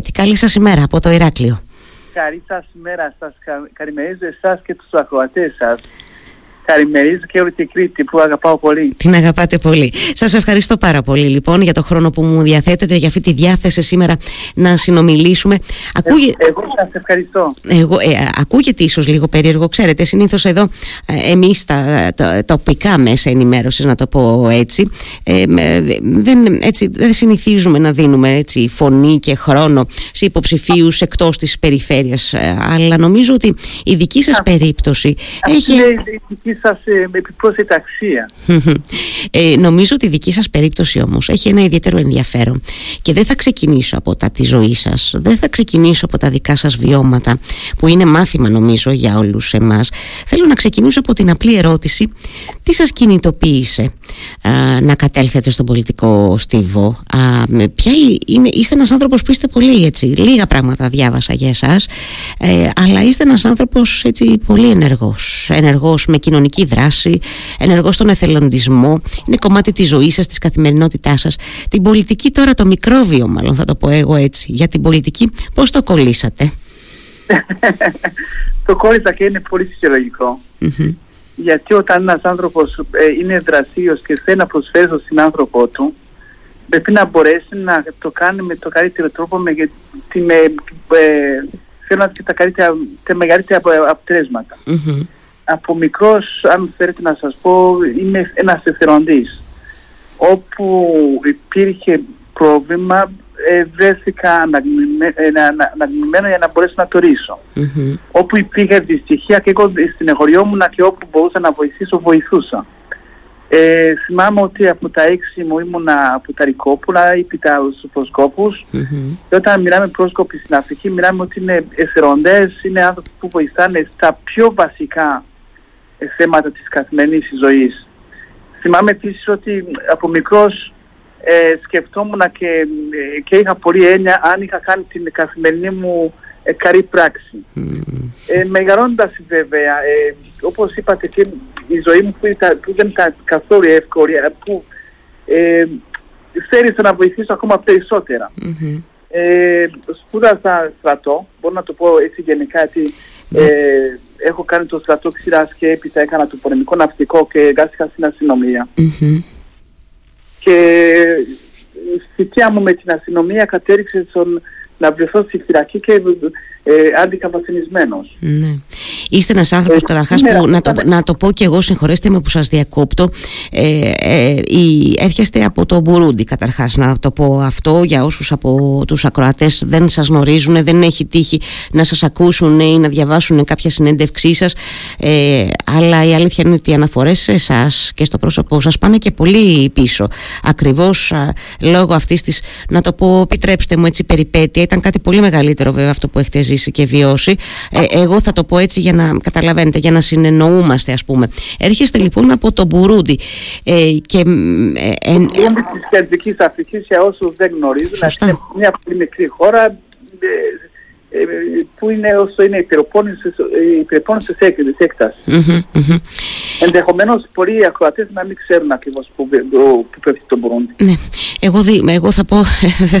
Τι καλή σας ημέρα από το Ηράκλειο. Καλή σας ημέρα σας. Καλημερίζω εσάς και τους ακροατές σας. Καλημερίζω και όλη την Κρήτη που αγαπάω πολύ. Την αγαπάτε πολύ. Σας ευχαριστώ πάρα πολύ λοιπόν για το χρόνο που μου διαθέτετε, για αυτή τη διάθεση σήμερα να συνομιλήσουμε. Ακούγε... Ε, εγώ σας ευχαριστώ. Εγώ, ε, ακούγεται ίσως λίγο περίεργο. Ξέρετε, συνήθως εδώ ε, εμείς τα, τα, τοπικά μέσα ενημέρωσης, να το πω έτσι, ε, δεν, έτσι, δεν συνηθίζουμε να δίνουμε έτσι, φωνή και χρόνο σε υποψηφίους εκτός της περιφέρειας. Ε, αλλά νομίζω ότι η δική σας περίπτωση. έχει... η δική σας ε, επιπρόσθετη αξία. ε, νομίζω ότι η δική σας περίπτωση όμως έχει ένα ιδιαίτερο ενδιαφέρον και δεν θα ξεκινήσω από τα της ζωής σας, δεν θα ξεκινήσω από τα δικά σας βιώματα που είναι μάθημα νομίζω για όλους εμάς. Θέλω να ξεκινήσω από την απλή ερώτηση τι σας κινητοποίησε α, να κατέλθετε στον πολιτικό στίβο; Α, ποια είναι, είστε ένας άνθρωπος που είστε πολύ έτσι, λίγα πράγματα διάβασα για εσάς ε, αλλά είστε ένας άνθρωπος έτσι πολύ ενεργός, ενεργός με κοινωνική δράση, ενεργό στον εθελοντισμό, είναι κομμάτι της ζωής σας, της καθημερινότητάς σας. Την πολιτική τώρα, το μικρόβιο μάλλον θα το πω εγώ έτσι, για την πολιτική πώς το κολλήσατε; το κόλλησα και είναι πολύ Γιατί όταν ένας άνθρωπος ε, είναι δραστήριος και θέλει να προσφέρει στον συνάνθρωπό του, πρέπει να μπορέσει να το κάνει με το καλύτερο τρόπο, με την, ε, ε, και τα, καλύτερα, τα μεγαλύτερα από μικρός, αν θέλετε να σας πω, είμαι ένας εθελοντής. Όπου υπήρχε πρόβλημα, ε, βρέθηκα αναγνωμένο για να μπορέσω να το ρίσω. Όπου υπήρχε δυστυχία και εγώ στην εγωριό μου και όπου μπορούσα να βοηθήσω, βοηθούσα. Ε, θυμάμαι ότι από τα έξι μου ήμουνα από τα Ρικόπουλα ή τα προσκόπους και όταν μιλάμε πρόσκοποι στην Αφρική μιλάμε ότι είναι εθελοντές, είναι άνθρωποι που βοηθάνε στα πιο βασικά θέματα της καθημερινής ζωής. Θυμάμαι επίσης ότι από μικρός ε, σκεφτόμουν και, ε, και είχα πολύ έννοια αν είχα κάνει την καθημερινή μου ε, καλή πράξη. Mm. Ε, μεγαλώντας βέβαια, ε, όπως είπατε και η ζωή μου που, ήταν, που δεν ήταν καθόλου εύκολη, ε, που ε, θέλησα να βοηθήσω ακόμα περισσότερα. Mm-hmm. Ε, σπούδασα στρατό, μπορώ να το πω έτσι γενικά, ότι ναι. ε, έχω κάνει το στρατό ξηράς και έπειτα έκανα το πολεμικό ναυτικό και εργάστηκα στην αστυνομία. Mm-hmm. Και η θητεία μου με την αστυνομία κατέριξε στον να βρεθώ στη φυλακή και ε, άδικα βασανισμένος. Ναι. Είστε ένας άνθρωπος ε, καταρχάς που να το, να το πω και εγώ συγχωρέστε με που σας διακόπτω. Ε, ε, η, έρχεστε από το Μπουρούντι καταρχάς να το πω αυτό για όσους από τους ακροατές δεν σας γνωρίζουν δεν έχει τύχει να σας ακούσουν ή να διαβάσουν κάποια συνέντευξή σας. Ε, αλλά η αλήθεια είναι ότι οι αναφορές σε εσάς και στο πρόσωπό σας πάνε και πολύ πίσω. Ακριβώς α, λόγω αυτής της να το πω επιτρέψτε μου έτσι περιπέτεια ήταν κάτι πολύ μεγαλύτερο βέβαια αυτό που έχετε ζήσει και βιώσει. Ε, εγώ θα το πω έτσι για να καταλαβαίνετε, για να συνεννοούμαστε ας πούμε. Έρχεστε λοιπόν από το Μπουρούντι ε, και... Ε, ε, Είμαι της Κεντρικής Αφρικής για όσους δεν γνωρίζουν, είναι μια πολύ μικρή χώρα ε, ε, που είναι όσο είναι η υπερπόνηση της έκτασης. Ενδεχομένως πολλοί ακροατές να μην ξέρουν ακριβώς που, που πέφτει το Μπουρούντι. Ναι. Εγώ, δι, εγώ θα πω,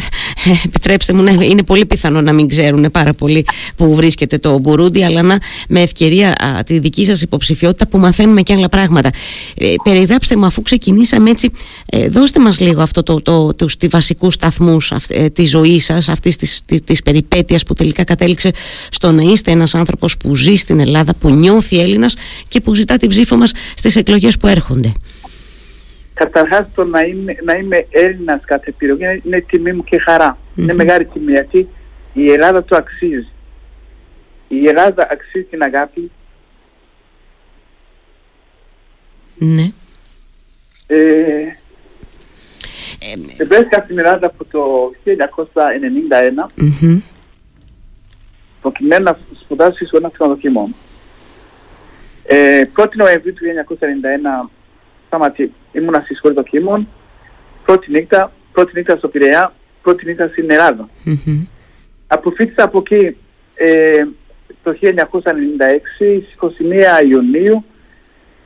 επιτρέψτε μου, ναι, είναι πολύ πιθανό να μην ξέρουν πάρα πολύ που βρίσκεται το Μπουρούντι, αλλά να με ευκαιρία α, τη δική σας υποψηφιότητα που μαθαίνουμε και άλλα πράγματα. Ε, περιγράψτε μου, αφού ξεκινήσαμε έτσι, ε, δώστε μας λίγο αυτό το, το, το, τους βασικούς σταθμούς ε, της ζωής σας, αυτής τη της, περιπέτειας που τελικά κατέληξε στο να είστε ένας άνθρωπος που ζει στην Ελλάδα, που νιώθει Έλληνας και που ζητά την ψήφο μας στις εκλογές που έρχονται. Καταρχάς το να είμαι, να είμαι Έλληνας κάθε επιλογή είναι τιμή μου και χαρα Είναι μεγάλη τιμή γιατί η Ελλάδα το αξίζει. Η Ελλάδα αξίζει την αγάπη. Ναι. Ε, ε, βρέθηκα στην Ελλάδα από το 1991 mm-hmm. προκειμένου να σπουδάσω σε ένα ξενοδοχείο. Ε, 1η Νοεμβρίου του 1991 σταματή, ήμουνα στη σχολή δοκίμων, πρώτη νύχτα, πρώτη νύχτα στο Πειραιά, πρώτη νύχτα στην Ελλάδα. Mm-hmm. Αποφύτησα από εκεί ε, το 1996, στις 21 Ιουνίου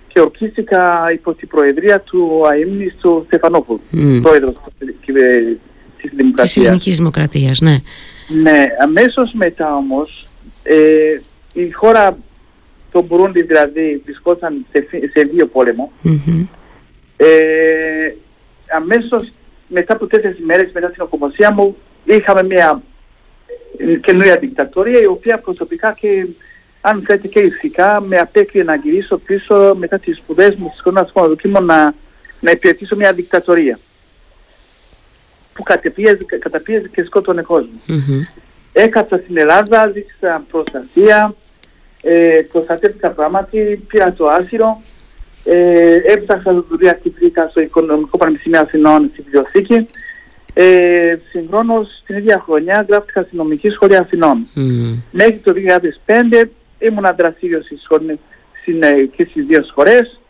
και ορκίστηκα υπό την προεδρία του ΑΕΜΝΙ του Στεφανόπουλου, mm. πρόεδρος της Δημοκρατίας. Της Ελληνικής Δημοκρατίας, ναι. Ναι, αμέσως μετά όμως ε, η χώρα, το Μπουρούντι δηλαδή, βρισκόταν σε, σε δύο πόλεμο. Ε, αμέσως μετά από τέσσερις μέρες μετά την οκομοσία μου είχαμε μια καινούργια δικτατορία η οποία προσωπικά και αν θέλετε και ηθικά με απέκλειε να γυρίσω πίσω μετά τις σπουδές μου στις σχολές δοκίμων να, να υπηρετήσω μια δικτατορία που καταπίεζε και σκότωνε κόσμο. Mm-hmm. Έκατσα στην Ελλάδα, ζήτησα προστασία, ε, προστατεύτηκα πράγματι, πήρα το άσυρο, ε, έψαξα δουλειά και βρήκα στο Οικονομικό Πανεπιστήμιο Αθηνών στη βιβλιοθήκη. Ε, συγχρόνως την ίδια χρονιά γράφτηκα στην νομική σχολή Αθηνών. Mm. Μέχρι το 2005 ήμουν δραστήριος και στις δύο σχολές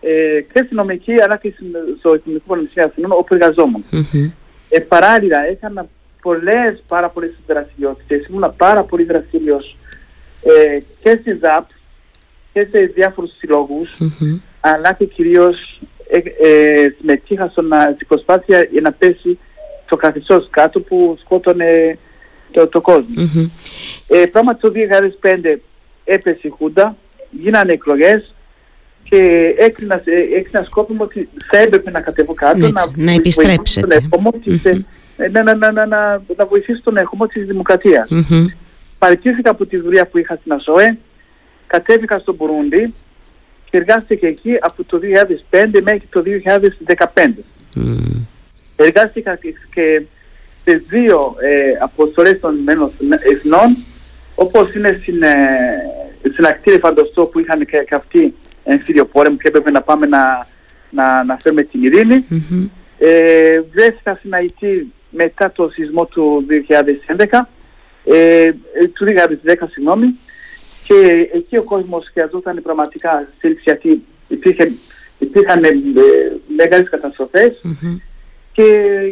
ε, και στην νομική αλλά και στο Οικονομικό Πανεπιστήμιο Αθηνών όπου εργαζόμουν. Mm-hmm. Ε, παράλληλα έκανα πολλές πάρα πολλές δραστηριότητες, ήμουν πάρα πολύ δραστήριος ε, και στη ΔΑΠ και σε διάφορους αλλά και κυρίως ε, ε, συμμετείχα στο να, στην προσπάθεια για να πέσει το καθεστώς κάτω που σκότωνε το, το κόσμο. Mm-hmm. Ε, πράγματι το 2005 έπεσε η Χούντα, γίνανε εκλογές και έκρινα, ε, έκρινα σκόπιμο ότι θα έπρεπε να κατέβω κάτω, να, να επιστρέψετε. να, να, να, να, να βοηθήσω τον ερχομό της δημοκρατίας. Mm-hmm. Παραιτήθηκα από τη δουλειά που είχα στην ΑΣΟΕ, κατέβηκα στο Μπουρούντι και εργάστηκα εκεί από το 2005 μέχρι το 2015. Mm. Εργάστηκα και σε δύο ε, αποστολές των Ηνωμένων Εθνών, όπως είναι στην, ε, στην ακτήρια Φαντοστό που είχαν και, και αυτοί εμφύλιο πόλεμο και έπρεπε να πάμε να, να, να φέρουμε την ειρήνη. Mm-hmm. Ε, βρέθηκα στην Αϊτή μετά το σεισμό του 2011, ε, του 2010 συγγνώμη, και εκεί ο κόσμος χρειαζόταν πραγματικά στήριξη γιατί υπήρχε, υπήρχαν ε, μεγάλες και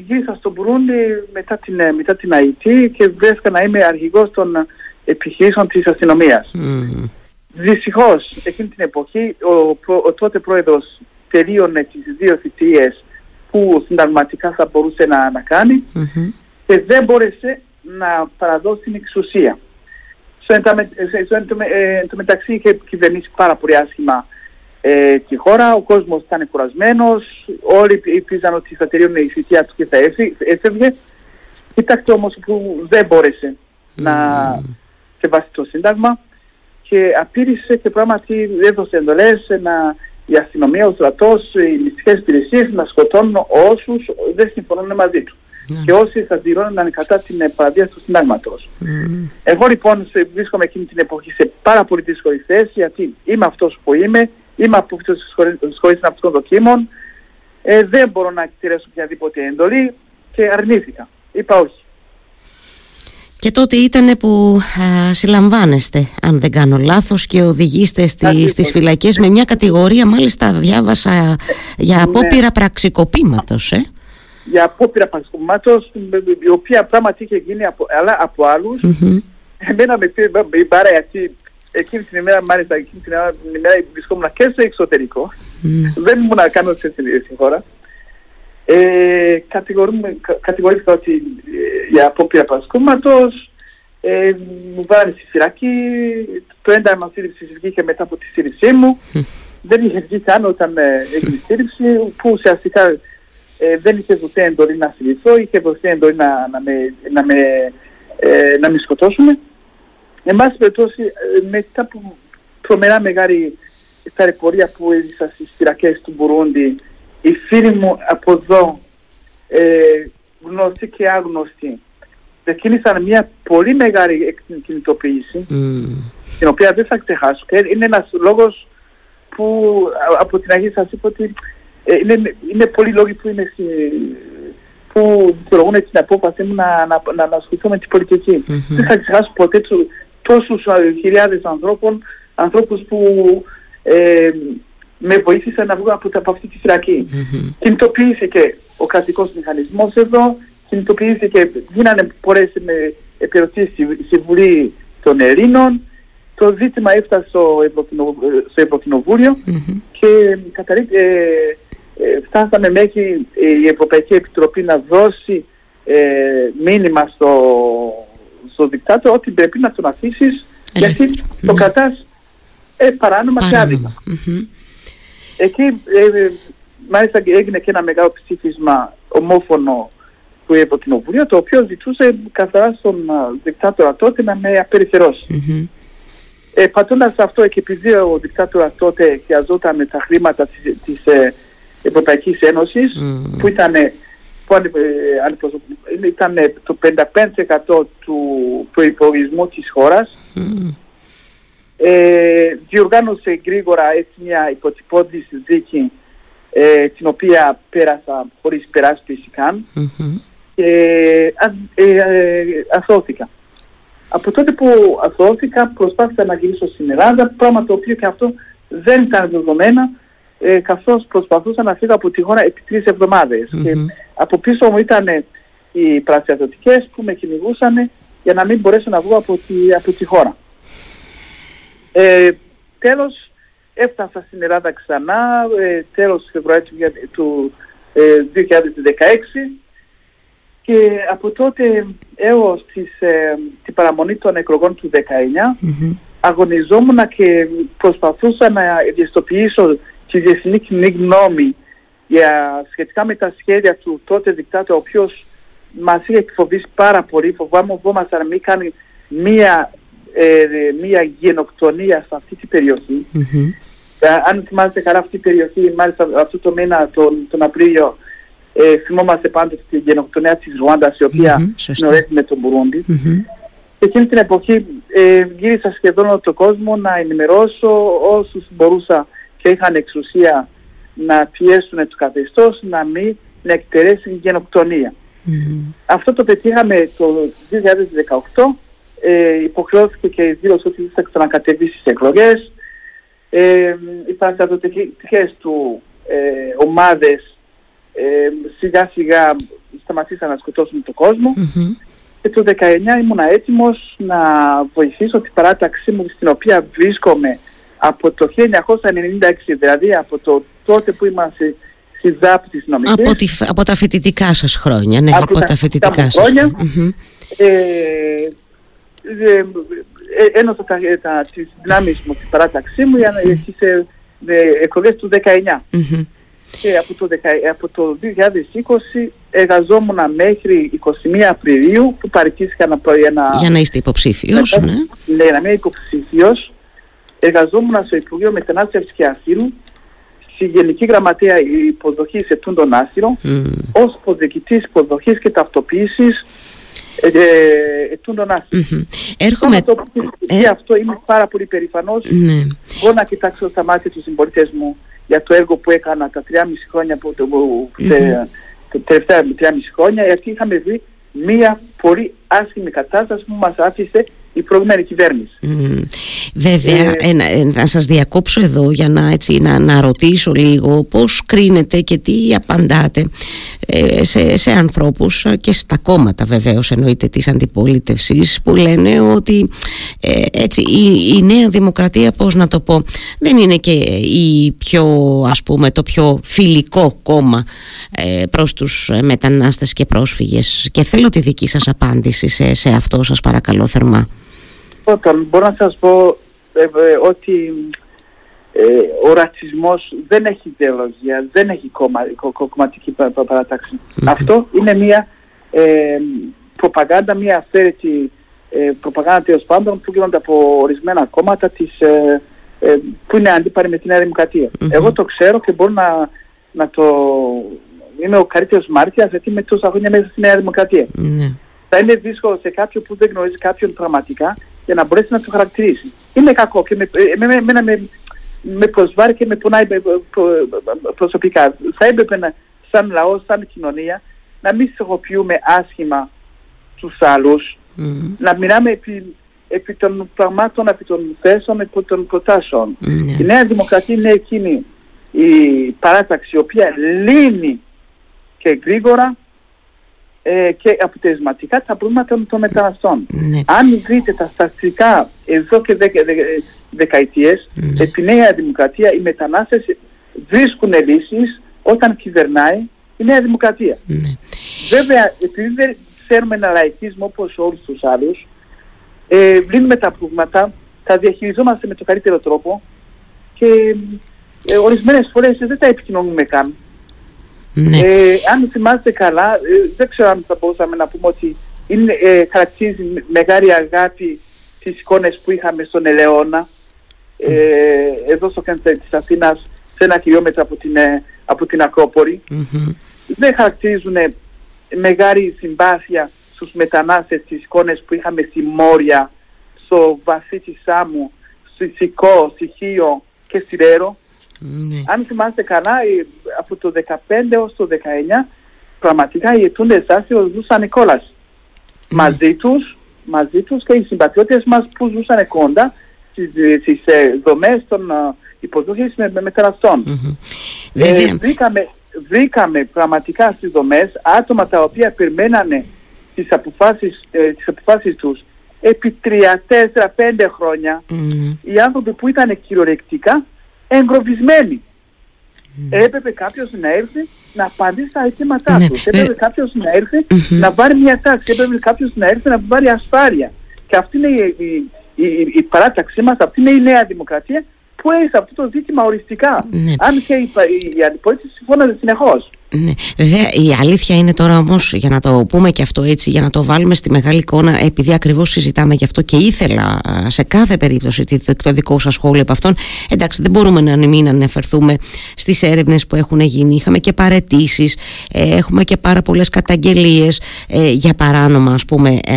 γύρισα στο Μπουρούντι μετά την, ε, μετά την ΑΕΤ και βρέθηκα να είμαι αρχηγός των επιχειρήσεων της αστυνομίας. Mm-hmm. Δυστυχώς εκείνη την εποχή ο, ο τότε πρόεδρος τελείωνε τις δύο θητείες που συνταγματικά θα μπορούσε να, να κάνει και δεν μπόρεσε να παραδώσει την εξουσία. Στο εν μεταξύ είχε κυβερνήσει πάρα πολύ άσχημα ε, τη χώρα, ο κόσμος ήταν κουρασμένος, όλοι υπήρχαν ότι θα τελειώνει η θητεία του και θα έφευγε. Κοιτάξτε όμως που δεν μπόρεσε να σεβάσει το Σύνταγμα και απείλησε και πράγματι έδωσε εντολές να η αστυνομία, ο στρατός, οι μυστικές υπηρεσίες να σκοτώνουν όσους δεν συμφωνούν μαζί του. Ναι. Και όσοι θα πληρώνουν κατά την παραδείγμα του συντάγματος. Mm. Εγώ λοιπόν βρίσκομαι εκείνη την εποχή σε πάρα πολύ δύσκολη θέση γιατί είμαι αυτός που είμαι, είμαι από αυτούς τους σχολείς αυτών δοκίμων, ε, δεν μπορώ να εκτελέσω οποιαδήποτε εντολή και αρνήθηκα. Είπα όχι. Και τότε ήταν που α, συλλαμβάνεστε, αν δεν κάνω λάθος, και οδηγείστε στη, στις φυλακές με μια κατηγορία, μάλιστα διάβασα, για ναι. απόπειρα πραξικοπήματος, ε. Για απόπειρα πραξικοπήματος, η οποία πράγματι είχε γίνει από, αλλά από άλλους. Mm-hmm. Εμένα με πήρε η μπάρα γιατί εκείνη την ημέρα, μάλιστα εκείνη την ημέρα βρισκόμουν και στο εξωτερικό. Mm. Δεν ήμουν να κάνω σε στη χώρα. Ε, κατηγορήθηκα ότι ε, για απόπειρα πασκούματος, ε, μου βάλανε στη φυλακή, το ένταμα σύλληψης βγήκε μετά από τη σύλληψή μου. δεν είχε βγει καν όταν ε, έγινε η σύλληψη, που ουσιαστικά ε, δεν είχε δοθεί εντολή να συλληφθώ, είχε δοθεί εντολή να, να, με, να, με, ε, να με σκοτώσουν. Εν πάση περιπτώσει, ε, μετά από τρομερά μεγάλη ταραιπωρία που έζησα στις φυλακές του Μπουρούντι, οι φίλοι μου από εδώ, ε, γνωστοί και άγνωστοι, ξεκίνησαν μια πολύ μεγάλη κινητοποίηση, mm. την οποία δεν θα ξεχάσω. Και είναι ένας λόγος που από την αρχή σας είπα ότι ε, είναι, είναι πολλοί λόγοι που είναι που δικαιολογούν την απόφαση μου να, να, να, να ασχοληθώ με την πολιτική. Mm-hmm. Δεν θα ξεχάσω ποτέ του, τόσους χιλιάδες ανθρώπων, ανθρώπους που ε, με βοήθησε να βγω από, από αυτή τη φυλακή. Mm-hmm. Κινητοποιήθηκε ο κρατικός μηχανισμός εδώ, κινητοποιήθηκε, γίνανε πολλές με επιρωτήσεις στη Βουλή των Ελλήνων, το ζήτημα έφτασε στο, Ευρωκοινο, στο ευρωκοινοβουλιο mm-hmm. και ε, ε, φτάσαμε μέχρι η Ευρωπαϊκή Επιτροπή να δώσει ε, μήνυμα στο, στο δικτάτο ότι πρέπει να τον αφήσεις γιατί το ναι. κρατάς ε, παράνομα και άδικα. Εκεί ε, μάλιστα έγινε και ένα μεγάλο ψήφισμα ομόφωνο του Ευρωκοινοβουλίου το οποίο ζητούσε καθαρά στον δικτάτορα τότε να με απελευθερώσει. Mm-hmm. Ε, πατώντας αυτό και επειδή ο δικτάτορας τότε χρειαζόταν τα χρήματα της, της ε, Ευρωπαϊκής Ένωσης που ήταν, που, ε, ήταν το 55% του προϋπολογισμού της χώρας. Ε, διοργάνωσε γρήγορα έτσι μια υποτυπώδη δίκη ε, την οποία πέρασα χωρίς περάσπιση καν. Και ε, ε, αθώθηκα. Από τότε που αθώθηκα προσπάθησα να γυρίσω στην Ελλάδα, πράγμα το οποίο και αυτό δεν ήταν δεδομένα ε, καθώς προσπαθούσα να φύγω από τη χώρα επί τρεις Και από πίσω μου ήταν οι πρασιαδοτικές που με κυνηγούσαν για να μην μπορέσω να βγω από τη, από τη χώρα. Ε, τέλος, έφτασα στην Ελλάδα ξανά, ε, τέλος του Φεβρουαρίου του ε, 2016 και από τότε έως τις, ε, την παραμονή των εκλογών του 19 mm αγωνιζόμουν και προσπαθούσα να ευαισθητοποιήσω τη διεθνή κοινή γνώμη για, σχετικά με τα σχέδια του τότε δικτάτου ο οποίος μας είχε εκφοβήσει πάρα πολύ, φοβάμαι φοβόμαστε να μην κάνει μία, ε, μία γενοκτονία σε αυτή την περιοχή. Ε, αν θυμάστε καλά αυτή την περιοχή, μάλιστα αυτό το μήνα, τον, τον Απρίλιο, ε, θυμόμαστε πάντοτε την γενοκτονία της Ρουάντας, η οποία mm-hmm, με τον Μπουρούντι. Και εκείνη την εποχή ε, γύρισα σχεδόν όλο τον κόσμο να ενημερώσω όσους μπορούσα και είχαν εξουσία να πιέσουν το καθεστώς να μην να εκτελέσει γενοκτονία. Αυτό το πετύχαμε το 2018, ε, υποχρεώθηκε και η δήλωση ότι θα ξανακατεβεί στις εκλογές. Ε, οι παραστατωτικές του ε, ομάδες ε, σιγά σιγά σταματήσαν να σκοτώσουν τον κόσμο. Και το 19 ήμουν έτοιμος να βοηθήσω την παράταξή μου στην οποία βρίσκομαι από το 1996, δηλαδή από το τότε που είμαστε στη ΖΑΠ της νομικής. Από, τη, από τα φοιτητικά σας χρόνια, ναι, από, τα, φοιτητικά σας χρόνια. Mm-hmm. Ε, ε, ε, ένωσα τα, τα, τις δυνάμεις μου, την παράταξή μου για να mm-hmm. στις ε, εκλογές του 19. Mm-hmm. Και από το, από το 2020 εργαζόμουν μέχρι 21 Απριλίου που παρικήθηκα να, για να... Για να είστε υποψήφιος, ναι. Ναι, να είμαι υποψήφιος εργαζόμουν στο Υπουργείο Μετανάστευσης και Ασύλου στη Γενική Γραμματεία Υποδοχής Ετούντων Άσυλων mm. ως υποδεκητής υποδοχής και ταυτοποίησης ε, ε, ετούντων άσυλων. Mm-hmm. Έρχομαι... Το ε... αυτό είμαι πάρα πολύ περηφανός. Ναι. Εγώ να κοιτάξω στα μάτια τους συμπολίτες μου για το έργο που έκανα τα 3,5 χρόνια που, το, mm-hmm. τα τελευταία 3,5 χρόνια γιατί είχαμε δει μία πολύ άσχημη κατάσταση που μας άφησε η προηγούμενη κυβέρνηση. Βέβαια, ε, ε, να σας διακόψω εδώ για να, έτσι, να, να ρωτήσω λίγο πώς κρίνετε και τι απαντάτε ε, σε, σε ανθρώπους και στα κόμματα βεβαίως εννοείται της αντιπολίτευσης που λένε ότι ε, έτσι, η, η νέα δημοκρατία, πώς να το πω, δεν είναι και η πιο, ας πούμε, το πιο φιλικό κόμμα ε, προς τους μετανάστες και πρόσφυγες και θέλω τη δική σας απάντηση σε, σε αυτό σας παρακαλώ θερμά. Όταν μπορώ να σας πω ε, ε, ότι ε, ο ρατσισμός δεν έχει ιδεολογία, δεν έχει κομμα, κομματική Αυτό είναι μια ε, προπαγάνδα, μια αυθαίρετη ε, προπαγάνδα τέλος πάντων που γίνονται από ορισμένα κόμματα της, ε, ε, που είναι αντίπαροι με τη Νέα Εγώ το ξέρω και μπορώ να, να το... Είμαι ο καλύτερος μάρτυρας γιατί είμαι τόσα χρόνια μέσα στη Νέα Δημοκρατία. Mm-hmm. Θα είναι δύσκολο σε κάποιον που δεν γνωρίζει κάποιον πραγματικά για να μπορέσει να το χαρακτηρίσει. Είναι κακό και με, με, με, με, με προσβάρει και με πονάει προσωπικά. Θα έπρεπε να, σαν λαός, σαν κοινωνία, να μην συγχωποιούμε άσχημα τους άλλους, mm. να μιλάμε επί, επί των πραγμάτων, επί των θέσεων, επί των προτάσεων. Mm. Η Νέα Δημοκρατία είναι εκείνη η παράταξη η οποία λύνει και γρήγορα ε, και αποτελεσματικά τα προβλήματα των μεταναστών. Ναι. Αν δείτε τα στατιστικά εδώ και δεκα, δεκαετίες, ναι. επί Νέα Δημοκρατία οι μετανάστες βρίσκουν λύσεις όταν κυβερνάει η Νέα Δημοκρατία. Ναι. Βέβαια, επειδή δεν ξέρουμε ένα λαϊκισμό όπως όλους τους άλλους, ε, λύνουμε τα προβλήματα, τα διαχειριζόμαστε με τον καλύτερο τρόπο και ε, ορισμένες φορές δεν τα επικοινωνούμε καν. Ναι. Ε, αν θυμάστε καλά, ε, δεν ξέρω αν θα μπορούσαμε να πούμε ότι είναι, ε, χαρακτηρίζει μεγάλη αγάπη τις εικόνες που είχαμε στον Ελαιώνα, ε, εδώ στο κέντρο της Αθήνας, σε ένα χιλιόμετρο από την, ε, από την ακροπολη Μμμ. Δεν χαρακτηρίζουν μεγάλη συμπάθεια στους μετανάστες τις εικόνες που είχαμε στη Μόρια, στο βαθύ της Σάμου, στη Σικό, στη Χίο και στη Ρέρο. Ναι. Αν θυμάστε καλά, ε, από το 15 έως το 19, πραγματικά οι ετούντες άσυλο ζούσαν κόλαση. Μαζί τους, μαζί τους και οι συμπατριώτες μας που ζούσαν κοντά στις, στις ε, δομές των ε, υποδοχής με, με μεταναστών. Μμμ. Ε, Βέβαια, βρήκαμε, βρήκαμε πραγματικά στις δομές άτομα τα οποία περιμένανε τις αποφάσεις, ε, τις αποφάσεις τους επί 3-4-5 χρόνια ναι. οι άνθρωποι που ήταν κυριολεκτικά εγγροβισμένοι. Έπρεπε κάποιος να έρθει να απαντήσει στα αιτήματά Ναι, τους. ε, Έπρεπε κάποιος να έρθει Μμμ. να πάρει μια τάξη. Έπρεπε κάποιος να έρθει να πάρει ασφάλεια. Και αυτή είναι η, η, η, η παράταξή μας, αυτή είναι η νέα δημοκρατία που έχει αυτό το ζήτημα οριστικά. Ναι. Αν και η, πα- η, η αντιπολίτευση συμφώναζε συνεχώς. Ναι, βέβαια η αλήθεια είναι τώρα όμως για να το πούμε και αυτό έτσι, για να το βάλουμε στη μεγάλη εικόνα επειδή ακριβώς συζητάμε γι' αυτό και ήθελα α, σε κάθε περίπτωση τη- το δικό σας σχόλιο από αυτόν εντάξει δεν μπορούμε να μην αναφερθούμε στις έρευνες που έχουν γίνει. Είχαμε και παρετήσεις, ε, έχουμε και πάρα πολλές καταγγελίες ε, για παράνομα ας πούμε ε,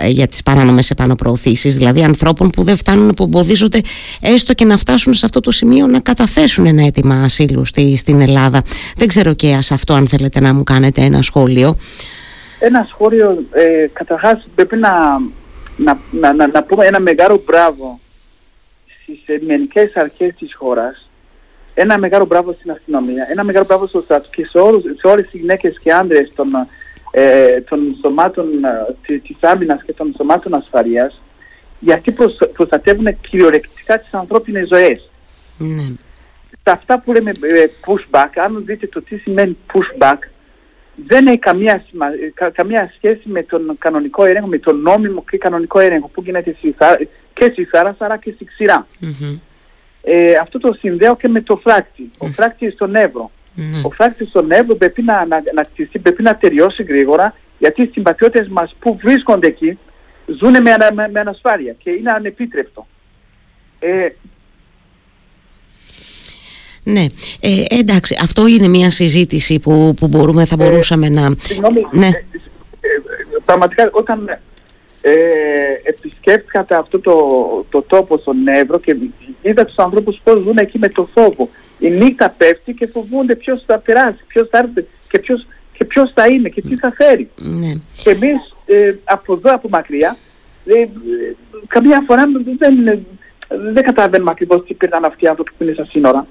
α, για τις παράνομες επαναπροωθήσεις δηλαδή ανθρώπων που δεν φτάνουν που εμποδίζονται έστω και να φτάσουν σε αυτό το σημείο να καταθέσουν ένα αίτημα ασύλου στη, στην Ελλάδα. Δεν ξέρω και σε αυτό αν θέλετε να μου κάνετε ένα σχόλιο Ένα σχόλιο, ε, καταρχάς πρέπει να, να, να, να, να πούμε ένα μεγάλο μπράβο στις ελληνικές αρχές της χώρας, ένα μεγάλο μπράβο στην αστυνομία, ένα μεγάλο μπράβο στο στρατό και σε, όλους, σε όλες τις γυναίκες και άντρες των, ε, των σωμάτων ε, της, της άμυνας και των σωμάτων ασφαλείας, γιατί προσ, προστατεύουν κυριολεκτικά τις ανθρώπινες ζωές. ναι. Σε αυτά που λέμε ε, pushback, αν δείτε το τι σημαίνει pushback, δεν έχει καμία, σημα- ε, κα- καμία σχέση με τον κανονικό έλεγχο, με τον νόμιμο και κανονικό έλεγχο που γίνεται στη, θά- και στη θάλασσα αλλά και στη ξηρά. Μμμ. Ε, αυτό το συνδέω και με το φράκτη. Ο φράκτης στον Εύρο. Ναι. Ο φράκτης στον Εύρο πρέπει να, να, να κτιστεί, πρέπει να τελειώσει γρήγορα γιατί οι συμπατριώτες μας που βρίσκονται εκεί ζουν με, ανα, με, με ανασφάλεια και είναι ανεπίτρεπτο. Ε, Ναι, ε, εντάξει, αυτό είναι μια συζήτηση που, που μπορούμε, θα μπορούσαμε να... Συγγνώμη, Ναι. ε, ε, ε, πραγματικά όταν ε, επισκέφθηκα τα- αυτό το, το τόπο στον Εύρο και είδα τους ανθρώπους πώς ζουν εκεί με το φόβο. Η νύχτα πέφτει και φοβούνται ποιος θα περάσει, ποιος θα έρθει και ποιος, και ποιος θα είναι και τι θα φέρει. Ναι. Και εμείς ε, από εδώ από μακριά ε, ε, καμιά φορά δεν, δεν καταλαβαίνουμε ακριβώς τι περνάνε αυτοί οι άνθρωποι που είναι στα σύνορα.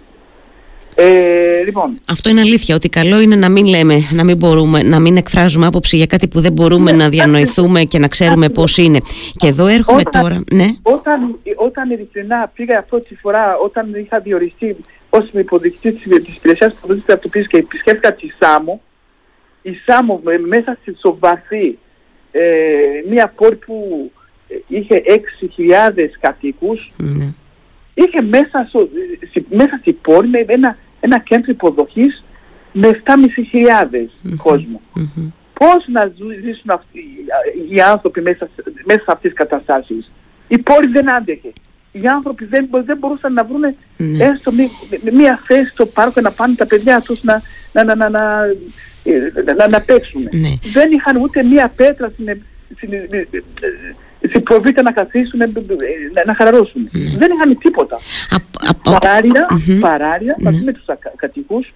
Ε, λοιπόν, Αυτό είναι αλήθεια, ότι καλό είναι να μην λέμε, να μην μπορούμε, να μην εκφράζουμε άποψη για κάτι που δεν μπορούμε Ναι, να διανοηθούμε και να ξέρουμε πώς είναι. Και εδώ έρχομαι Όταν- τώρα, ναι, Όταν, όταν ειλικρινά πήγα πρώτη φορά, όταν είχα διοριστεί ως υποδεικτή της, της υπηρεσίας πολιτικής ταυτοποίησης και επισκέφθηκα τη Σάμο, η Σάμο με- μέσα στη- στο βαθύ, ε, μια πόλη που ε, είχε 6.000 κατοίκους, ναι. είχε μέσα, στο, στη, μέσα στη πόλη με ένα, ένα κέντρο υποδοχής με 7.500 κόσμο. Μμμ. Πώς να ζου- ζήσουν αυτοί οι άνθρωποι μέσα, σε- μέσα σε αυτές τις καταστάσεις; Η πόλη δεν άντεχε. Οι άνθρωποι δεν, μπο- δεν μπορούσαν να βρουν Ναι. έστω μη- μη- μία θέση στο πάρκο να πάνε τα παιδιά τους να, να, να, να, να, ε, να, να, να παίξουν. Ναι. Δεν είχαν ούτε μία πέτρα στην, στην, ε, ε, στην προβήτα να καθίσουν, ε, ε, να, να χαλαρώσουν. Δεν είχαν τίποτα. Α- α- Παράλληλα, Μμμ. παράλληλα μαζί Ναι. με τους ακα- κατοίκους,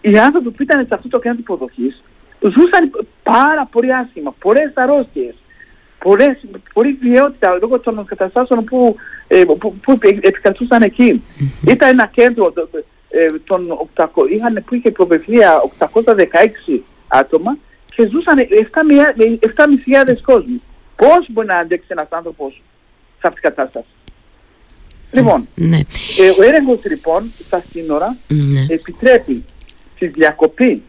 οι άνθρωποι που ήταν σε αυτό το κέντρο υποδοχής ζούσαν πάρα πολύ άσχημα, πολλές αρρώστιες, πολλές, πολλή βιαιότητα λόγω των καταστάσεων που, ε, που, που επικρατούσαν εκεί. Ήταν ένα κέντρο το- το- ε, των 800, είχαν, που είχε προβεθεί 816 άτομα και ζούσαν 7.500 κόσμοι. Πώς μπορεί να αντέξει ένας άνθρωπος σε αυτή την κατάσταση; Λοιπόν, Ναι, ε, ο έλεγχος λοιπόν στα σύνορα ναι. επιτρέπει τη διακοπή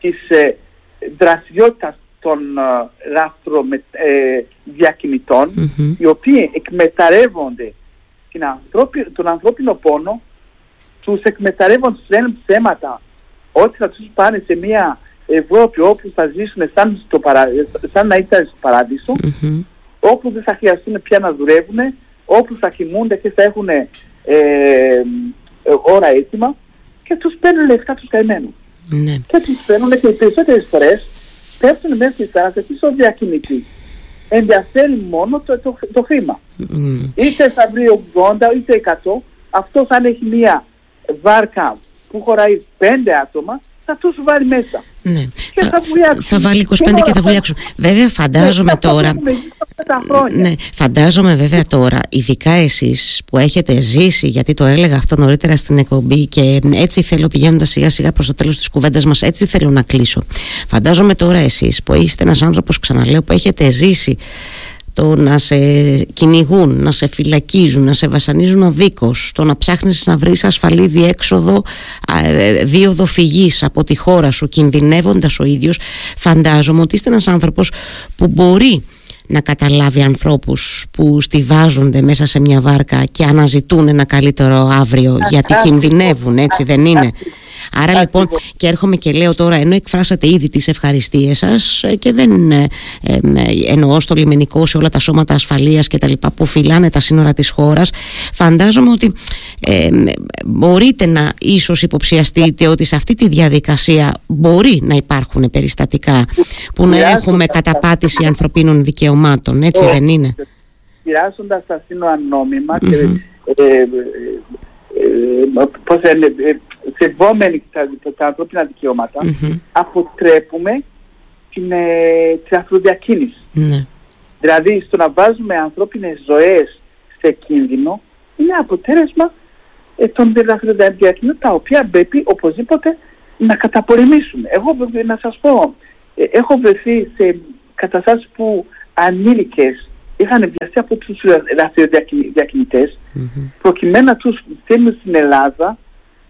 της ε, δραστηριότητας των ε, με, ε, διακινητων οι οποίοι εκμεταλλεύονται την τον ανθρώπινο πόνο, τους εκμεταλλεύονται, τους λένε ψέματα ότι θα τους πάνε σε μια Ευρώπη όπου θα ζήσουν σαν, στο παρα... σαν να ήταν στο παράδεισο, όπου δεν θα χρειαστούν πια να δουλεύουν, όπου θα κοιμούνται και θα έχουν ε, ε, ώρα έτοιμα και τους παίρνουν λεφτά τους καημένους. Ναι. Και τους παίρνουν και οι περισσότερες φορές πέφτουν μέσα στη θάλασσα και στο διακινητής. Ενδιαφέρει μόνο το, το, το χρήμα. Mm. Είτε θα βρει 80 είτε 100, αυτός αν έχει μία βάρκα που χωράει 5 άτομα, θα τους βάλει μέσα. Ναι. Και θα, θα, θα βάλει 25 και, και θα βουλιάξουν. Βέβαια φαντάζομαι ναι, τώρα... Ναι, φαντάζομαι βέβαια τώρα, ειδικά εσείς που έχετε ζήσει, γιατί το έλεγα αυτό νωρίτερα στην εκπομπή και έτσι θέλω πηγαίνοντας σιγά σιγά προς το τέλος της κουβέντας μας, έτσι θέλω να κλείσω. Φαντάζομαι τώρα εσείς που είστε ένας άνθρωπος, ξαναλέω, που έχετε ζήσει το να σε κυνηγούν, να σε φυλακίζουν, να σε βασανίζουν ο δίκος, το να ψάχνεις να βρεις ασφαλή διέξοδο, ε, δίωδο φυγής από τη χώρα σου, κινδυνεύοντας ο ίδιος, φαντάζομαι ότι είστε ένας άνθρωπος που μπορεί να καταλάβει ανθρώπους που στηβάζονται μέσα σε μια βάρκα και αναζητούν ένα καλύτερο αύριο γιατί κινδυνεύουν έτσι δεν είναι; Άρα λοιπόν και έρχομαι και λέω τώρα ενώ εκφράσατε ήδη τις ευχαριστίες σας ε, και δεν ε, ε, εννοώ στο λιμενικό σε όλα τα σώματα ασφαλείας και τα λοιπά που φυλάνε τα σύνορα της χώρας φαντάζομαι ότι μπορείτε να ίσως υποψιαστείτε ότι σε αυτή τη διαδικασία μπορεί να υπάρχουν περιστατικά που να έχουμε καταπάτηση ανθρωπίνων δικαιωμάτων έτσι δεν είναι; Πειράζοντας τα σύνορα νόμιμα και πώς σεβόμενοι τα, τα ανθρώπινα δικαιώματα, mm-hmm. αποτρέπουμε την, ε, την ανθρωπιακίνηση. Ναι. Δηλαδή στο να βάζουμε ανθρώπινες ζωές σε κίνδυνο είναι αποτέλεσμα ε, των διακίνητων τα οποία πρέπει οπωσδήποτε να καταπολεμήσουμε. Εγώ να σας πω, ε, έχω βρεθεί σε καταστάσεις που ανήλικες είχαν βιαστεί από τους διακινητές mm-hmm. προκειμένου να τους στείλουν στην Ελλάδα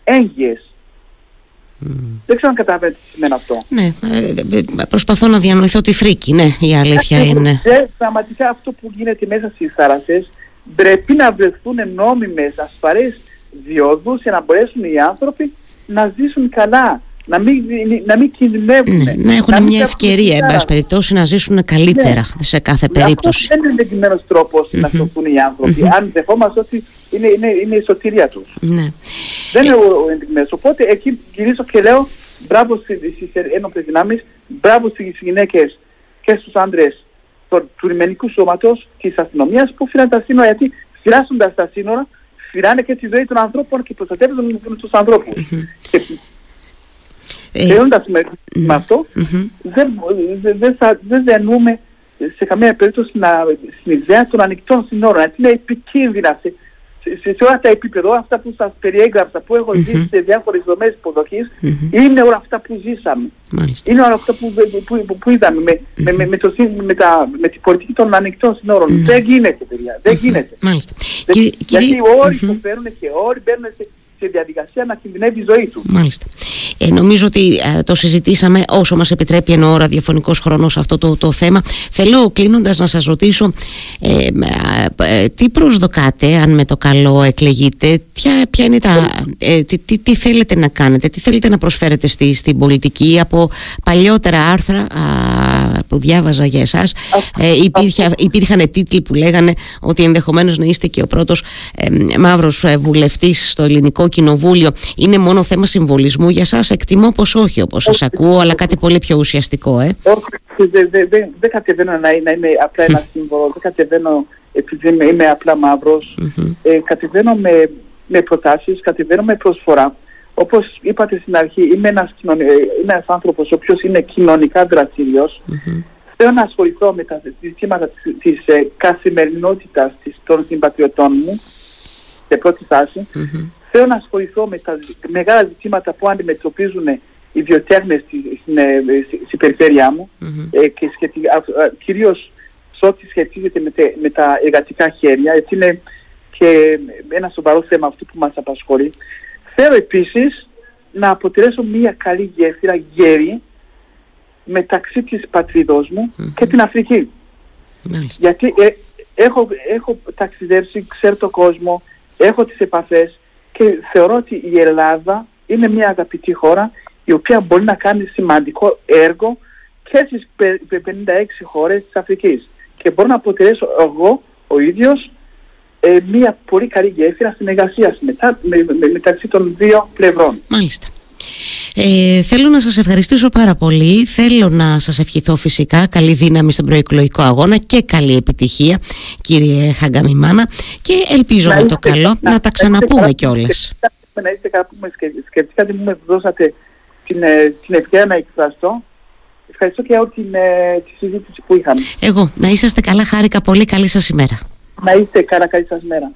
έγκυες. Δεν ξέρω αν καταλαβαίνετε τι σημαίνει αυτό. Ναι, ε, ε, προσπαθώ να διανοηθώ τη φρίκη, ναι, η αλήθεια είναι. Και πραγματικά αυτό που γίνεται μέσα στις θάλασσες πρέπει να βρεθούν νόμιμες ασφαλείς διόδους για να μπορέσουν οι άνθρωποι να ζήσουν καλά να μην, να μην κινδυνεύουν. Ναι, να έχουν να μια ευκαιρία, εν πάση περιπτώσει, να ζήσουν καλύτερα ναι. σε κάθε περίπτωση. Αυτό δεν είναι εγγυημένο τρόπος mm-hmm. να σωθούν οι άνθρωποι, mm-hmm. αν δεχόμαστε ότι είναι, είναι, είναι η σωτηρία τους. Ναι. Δεν είναι ο εγγυημένο. Οπότε εκεί γυρίζω και λέω μπράβο στις ένοπλες δυνάμεις, μπράβο στις γυναίκες και στους άντρες του λιμενικού σώματος και της αστυνομίας που φυλάνε τα σύνορα γιατί φυλάσσοντας τα σύνορα φυλάνε και τη ζωή των ανθρώπων και προστατεύουν τους ανθρώπους. Mm-hmm. Θέλοντας με, με αυτό, δεν, δεν, δεν δενούμε σε καμία περίπτωση να, στην ιδέα των ανοιχτών συνόρων. Γιατί είναι επικίνδυνα σε, σε, σε, όλα τα επίπεδα, όλα αυτά που σας περιέγραψα, που έχω ζήσει σε διάφορες δομές υποδοχής, είναι όλα αυτά που ζήσαμε. Μάλιστα. Είναι όλα αυτά που, που, που, που είδαμε με, με, με, με, το, με, τα, με την πολιτική των ανοιχτών συνόρων. Δεν γίνεται, παιδιά. Δεν γίνεται. Μάλιστα. Δεν, γιατί όλοι το φέρουν και όλοι μπαίνουν σε, σε διαδικασία να κινδυνεύει η ζωή τους. Μάλιστα. Ε, νομίζω ότι ε, το συζητήσαμε όσο μας επιτρέπει εννοώ ραδιοφωνικός χρόνος αυτό το, το θέμα. Θέλω κλείνοντας να σας ρωτήσω ε, ε, τι προσδοκάτε αν με το καλό εκλεγείτε, ποια, ποια είναι τα, τι, τι, τι, θέλετε να κάνετε, τι θέλετε να προσφέρετε στη, στην πολιτική; Από παλιότερα άρθρα που διάβαζα για εσάς υπήρχε, υπήρχαν τίτλοι που λέγανε ότι ενδεχομένως να είστε και ο πρώτος ε, μαύρος βουλευτής στο ελληνικό κοινοβούλιο είναι μόνο θέμα συμβολισμού για σας; Εκτιμώ πως όχι όπως σας ακούω αλλά κάτι πολύ πιο ουσιαστικό ε. Όχι, δεν δε, δε, δε κατεβαίνω να, να είμαι απλά ένα σύμβολο, δεν κατεβαίνω επειδή είμαι, είμαι απλά μαύρος, mm-hmm. ε, κατεβαίνω με, με προτάσεις, κατεβαίνω με προσφορά. Όπως είπατε στην αρχή, είμαι ένας, κοινωνι... Ε, είμαι ένας άνθρωπος ο οποίος είναι κοινωνικά δραστήριος. Mm-hmm. Θέλω να ασχοληθώ με τα ζητήματα της, της ε, καθημερινότητας της, των συμπατριωτών μου σε πρώτη φάση. Mm-hmm θέλω να ασχοληθώ με τα μεγάλα ζητήματα που αντιμετωπίζουν οι βιοτέχνες στην, ε, στην περιφέρειά μου mm-hmm. ε, και σχετι, κυρίως σε ό,τι σχετίζεται με, τε, με, τα εργατικά χέρια, έτσι είναι και ένα σοβαρό θέμα αυτό που μας απασχολεί. Θέλω επίσης να αποτελέσω μια καλή γέφυρα γέρη μεταξύ της πατρίδος μου και την Αφρική. Μάλιστα. Γιατί ε, έχω, έχω ταξιδέψει, ξέρω τον κόσμο, έχω τις επαφές και θεωρώ ότι η Ελλάδα είναι μια αγαπητή χώρα η οποία μπορεί να κάνει σημαντικό έργο και στις πε- πε- 56 χώρες της Αφρικής. Και μπορώ να αποτελέσω εγώ ο ίδιος ε, μια πολύ καλή γέφυρα συνεργασίας μετά, με, με- μεταξύ των δύο πλευρών. Μάλιστα. Ε, θέλω να σας ευχαριστήσω πάρα πολύ. Θέλω να σας ευχηθώ φυσικά καλή δύναμη στον προεκλογικό αγώνα και καλή επιτυχία κύριε Χαγκαμιμάνα και ελπίζω Να με το είστε- καλό να, να τα είστε ξαναπούμε καλά. κιόλας. Να είστε καλά που με σκε- σκεφτήκατε που με δώσατε την, ε, την ευκαιρία να εκφραστώ. Ευχαριστώ και για όλη την, ε, τη συζήτηση που είχαμε. Εγώ, να είσαστε καλά, χάρηκα πολύ, καλή σας ημέρα. Να είστε καλά, καλή σας μέρα.